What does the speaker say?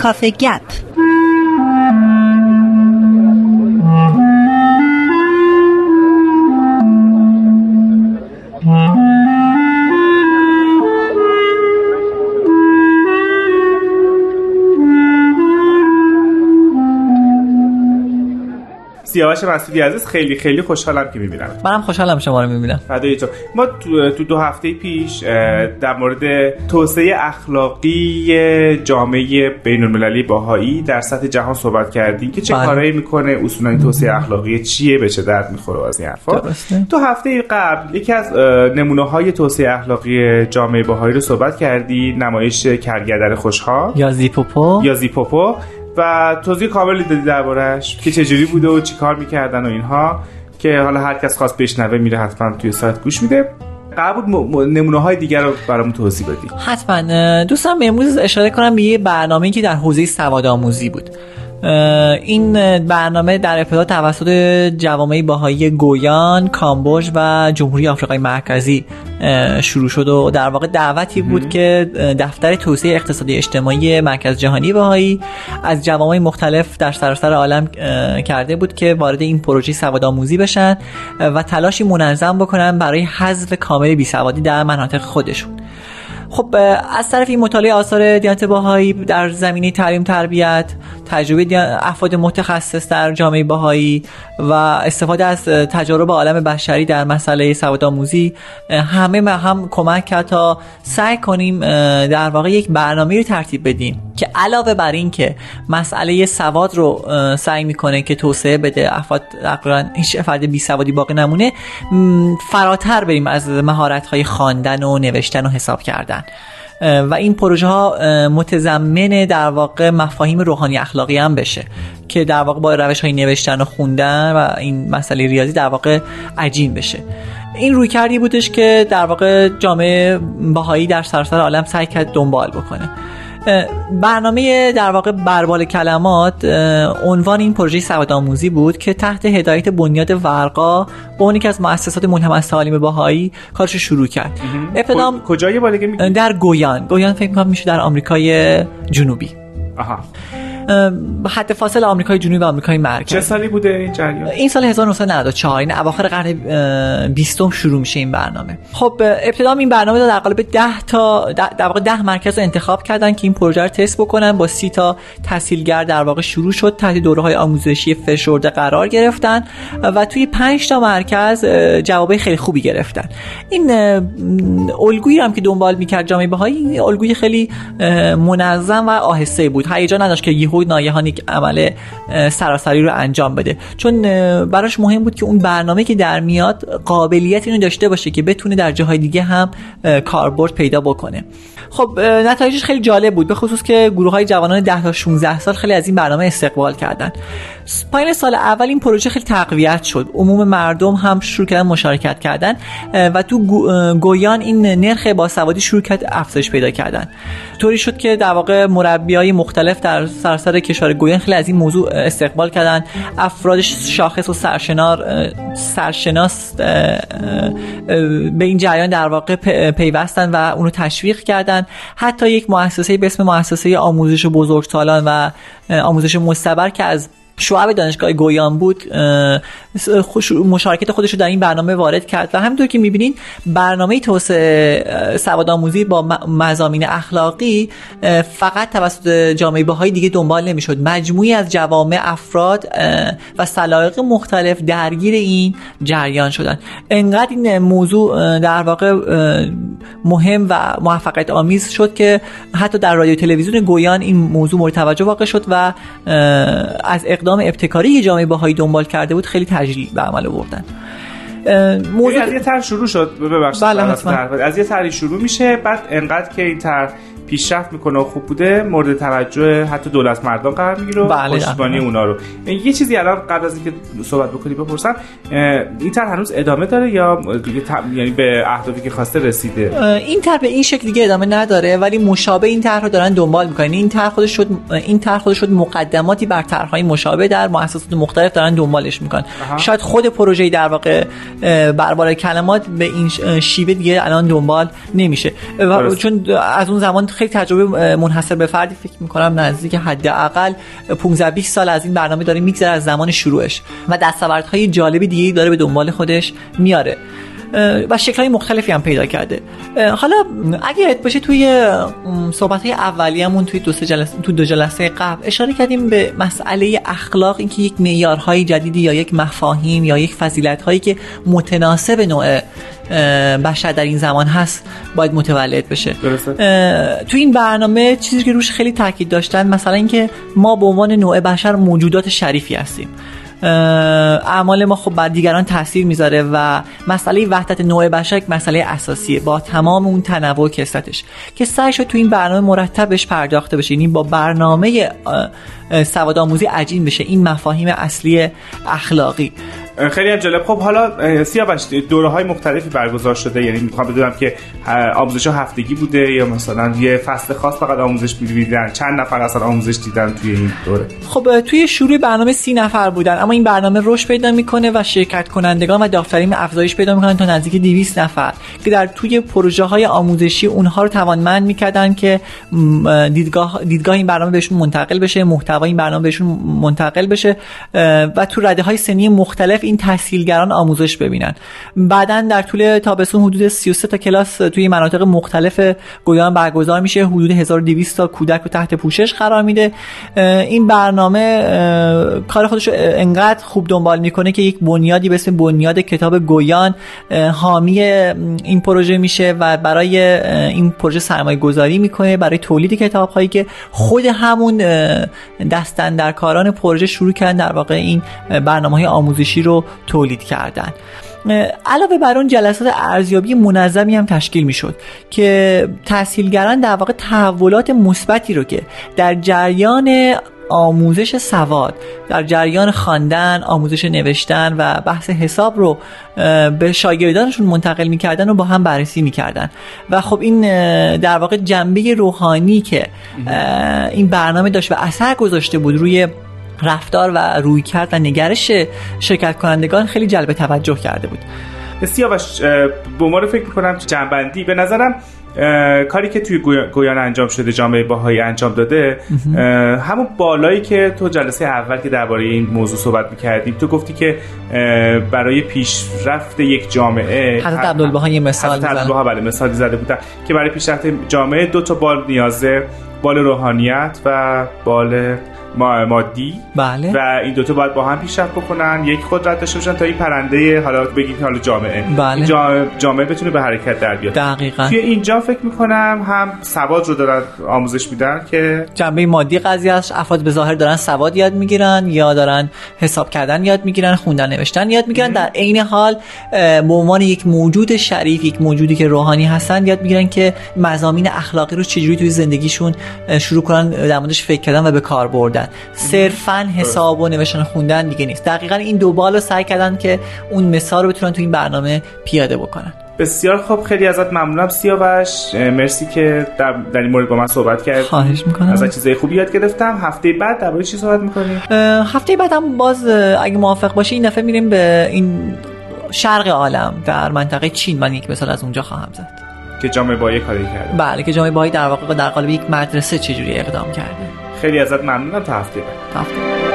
Coffee Gap. سیاوش مسعودی عزیز خیلی خیلی خوشحالم که می‌بینم منم خوشحالم شما رو می‌بینم. فدای تو. ما تو, تو دو هفته پیش در مورد توسعه اخلاقی جامعه بین المللی باهایی در سطح جهان صحبت کردیم که چه بله. کارایی می‌کنه اصولا توسعه اخلاقی چیه به چه درد می‌خوره از این حرفا. تو هفته قبل یکی از نمونه های توسعه اخلاقی جامعه باهایی رو صحبت کردی نمایش کرگدر خوشحال. یا زیپوپو. یا زیپوپو. و توضیح کاملی دادی دربارش که چجوری بوده و چی کار می‌کردن و اینها که حالا هر کس خواست بشنوه میره حتما توی سایت گوش میده. قرار بود نمونه های دیگر رو برامون توضیح بدی. حتما. دوستم امروز اشاره کنم به یه برنامه که در حوزه سواد آموزی بود. این برنامه در ابتدا توسط جوامع باهایی گویان، کامبوج و جمهوری آفریقای مرکزی شروع شد و در واقع دعوتی بود که دفتر توسعه اقتصادی اجتماعی مرکز جهانی باهایی از جوامع مختلف در سراسر عالم کرده بود که وارد این پروژه سواد آموزی بشن و تلاشی منظم بکنن برای حذف کامل بیسوادی در مناطق خودشون. خب از طرف این مطالعه آثار دیانت باهایی در زمینه تعلیم تربیت تجربه افراد متخصص در جامعه باهایی و استفاده از تجارب عالم بشری در مسئله سواد آموزی همه به هم کمک کرد تا سعی کنیم در واقع یک برنامه رو ترتیب بدیم. که علاوه بر این که مسئله سواد رو سعی می‌کنه که توسعه بده افراد تقریبا هیچ فرد بی سوادی باقی نمونه فراتر بریم از مهارت های خواندن و نوشتن و حساب کردن. و این پروژه ها متضمن در واقع مفاهیم روحانی اخلاقی هم بشه که در واقع با روش های نوشتن و خوندن و این مسئله ریاضی در واقع عجین بشه. این روی کردی بودش که در واقع جامعه باهایی در سراسر عالم سعی کرد دنبال بکنه. برنامه در واقع بربال کلمات عنوان این پروژه سواد آموزی بود که تحت هدایت بنیاد ورقا به عنوان یکی از مؤسسات ملهم از تعالیم باهایی کارش رو شروع کرد. ابتدا کجای در گویان. گویان فکر می‌کنم میشه در آمریکای جنوبی. آها. حد فاصل آمریکای جنوبی و آمریکای چه مرکزی سالی بوده این جریان؟ این سال 1994 این اواخر قرن بیستم شروع میشه این برنامه. خب ابتدا این برنامه رو در قالب 10 تا در واقع 10 مرکز رو انتخاب کردن که این پروژه رو تست بکنن. با 30 تا تحصیلگر در واقع شروع شد تحت دوره های آموزشی فشرده قرار گرفتن و توی 5 تا مرکز اه، جوابای خیلی خوبی گرفتن. این الگویی هم که دنبال می‌کرد جامعه بهایی الگوی خیلی منظم و آهسته بود. هیجان نداشت که یهو ناگهان یک عمل سراسری رو انجام بده. چون براش مهم بود که اون برنامه که در میاد قابلیت اینو داشته باشه که بتونه در جاهای دیگه هم کاربرد پیدا بکنه. خب نتایجش خیلی جالب بود به خصوص که گروه های جوانان 10 تا 16 سال خیلی از این برنامه استقبال کردن. پایین سال اول این پروژه خیلی تقویت شد. عموم مردم هم شروع کردن مشارکت کردن و تو گویان این نرخ باسوادی شروع کرد افزایش پیدا کردن. طوری شد که در واقع مربی های مختلف در سراسر کشور گویان خیلی از این موضوع استقبال کردن. افراد شاخص و سرشنار سرشناس به این جریان در واقع پیوستن و اونو تشویق کردن. حتی یک مؤسسه به اسم مؤسسه آموزش بزرگسالان و آموزش مستبر که از شعب دانشگاه گویان بود خوش- مشارکت خودش رو در این برنامه وارد کرد. و همینطور که می‌بینین برنامه توسعه اه، سوادآموزی با م- مضامین اخلاقی فقط توسط جامعه بهایی دیگه دنبال نمی‌شد. مجموعی از جوامع افراد و سلایق مختلف درگیر این جریان شدن. انقدر این موضوع در واقع مهم و موفقیت آمیز شد که حتی در رادیو تلویزیون گویان این موضوع مورد توجه واقع شد و از اقدام ابتکاری که جامعه باهایی دنبال کرده بود خیلی تجلیل به عمل آوردن موضوع از یه طرح شروع شد ببخشید بله،. حرفت. از یه طرحی شروع میشه بعد انقدر که این طرح پیشرفت می‌کنه و خوب بوده مورد توجه حتی دولت مردم قرار می‌گیره بله، پشتیبانی. اونا رو. یه چیزی الان قبل از اینکه صحبت بکنی بپرسم این طرح هنوز ادامه داره یا دیگه یعنی به اهدافی که خواسته رسیده؟ این طرح به این شکل دیگه ادامه نداره ولی مشابه این طرح رو دارن دنبال می‌کنن. این طرح خودش شد این طرح خودش شد مقدماتی بر طرحهای مشابه در مؤسسات مختلف دارن دنبالش می‌کنن. شاید خود پروژه در واقع اه، بربال کلمات به این شیوه دیگه الان دنبال نمیشه. و. چون از اون زمان خیلی تجربه منحصر به فردی فکر می‌کنم نزدیک حداقل 15 20 سال از این برنامه داره میگذره از زمان شروعش و دستاوردهای جالبی دیگه داره به دنبال خودش میاره. و شکلهای مختلفی هم پیدا کرده. حالا اگه باشه توی صحبت های اولیه‌مون توی دو جلسه تو دو جلسه قبل اشاره کردیم به مسئله اخلاق اینکه یک معیارهای جدیدی یا یک مفاهیم یا یک فضیلت هایی که متناسب نوع بشر در این زمان هست باید متولد بشه. تو این برنامه چیزی که روش خیلی تاکید داشتن مثلا اینکه ما به عنوان نوع بشر موجودات شریفی هستیم. اعمال ما خب بر دیگران تاثیر می‌ذاره و مسئله وحدت نوع بشر یک مسئله اساسیه. با تمام اون تنوع و که سعی شد تو این برنامه مرتبش پرداخته بشه. یعنی با برنامه سواد آموزی عجین بشه. این مفاهیم اصلی اخلاقی. خیلی جالب. خب حالا سیاوش دوره های مختلفی برگزار شده. یعنی می‌خوام بدونم که آموزش ها هفتگی بوده یا مثلا یه فصل خاص فقط آموزش می‌دیدن؟ چند نفر اصلا آموزش دیدن توی این دوره؟ خب توی شروع برنامه سی نفر بودن. اما این برنامه رشد پیدا می‌کنه و شرکت کنندگان و داوطلبان افزایش پیدا می‌کنن تا نزدیک 200 نفر. که در توی پروژه های آموزشی اونها رو توانمند می‌کردن که دیدگاه دیدگاه این برنامه بهشون منتقل بشه محتوای این برنامه بهشون منتقل بشه و تو رده های سنی مختلف این تحصیلگران آموزش ببینن. بعدا در طول تابستون حدود 33 تا کلاس توی مناطق مختلف گویان برگزار میشه. حدود 1200 تا کودک رو تحت پوشش قرار میده. این برنامه کار خودش رو انقدر خوب دنبال می‌کنه که یک بنیادی به اسم بنیاد کتاب گویان حامی این پروژه میشه و برای این پروژه سرمایه گذاری می‌کنه برای تولید کتاب هایی که خود همون دستن در کاران پروژه شروع کردن در واقع این برنامه های آموزشی رو تولید کردن. علاوه بر اون جلسات ارزیابی منظمی هم تشکیل می‌شد که تحصیلگران در واقع تحولات مثبتی رو که در جریان آموزش سواد در جریان خواندن آموزش نوشتن و بحث حساب رو به شاگردانشون منتقل می‌کردن و با هم بررسی می‌کردن. و خب این در واقع جنبه روحانی که این برنامه داشت و اثر گذاشته بود روی رفتار و روی کرد و نگرش شرکت کنندگان خیلی جلب توجه کرده بود. سیاوش به عنوان فکر می‌کنم جنبندی به نظرم کاری که توی گویان انجام شده جامعه باهایی انجام داده همون بالایی که تو جلسه اول که درباره این موضوع صحبت می‌کردیم تو گفتی که برای پیشرفت یک جامعه حضرت عبدالبها یه مثال حضرت بله مثالی زده بودن که برای پیشرفت جامعه دو تا بال نیازه بال روحانیت و بال مادی. بله. و این دوتا باید با هم پیشرفت بکنن. یک قدرت داشته باشن تا این پرنده حالا بگیم حالا جامعه. بله. جامعه بتونه به حرکت در بیاد. دقیقا. توی اینجا فکر می‌کنم هم سواد رو دارن آموزش میدن که جنبه مادی قضیه است. افراد به ظاهر دارن سواد یاد می‌گیرن یا دارن حساب کردن یاد می‌گیرن خوندن نوشتن یاد می‌گیرن. در عین حال به عنوان یک موجود شریف یک موجودی که روحانی هستن یاد می‌گیرن که مزامین اخلاقی رو چجوری توی زندگیشون شروع کنن در موردش فکر کردن و به کار بردن. صرفا حساب و نوشتن خوندن دیگه نیست. دقیقا این دو بالو سعی کردن که اون مثال رو بتونن تو این برنامه پیاده بکنن. بسیار خوب. خیلی ازت ممنونم سیاوش. مرسی که در, در این مورد با من صحبت کرد خواهش می‌کنم. از چیزای خوبی یاد گرفتم. هفته بعد درباره چی صحبت می‌کنیم هفته بعد هم باز اگه موافق باشی این دفعه میریم به این شرق عالم در منطقه چین. من یک مثال از اونجا خواهم زد. که جامعه بایی کاری کرده. بله که جامعه بایی در واقع در قالب یک مدرسه چجوری اقدام کرده. خیلی ازت ممنونم. تا هفته بعد.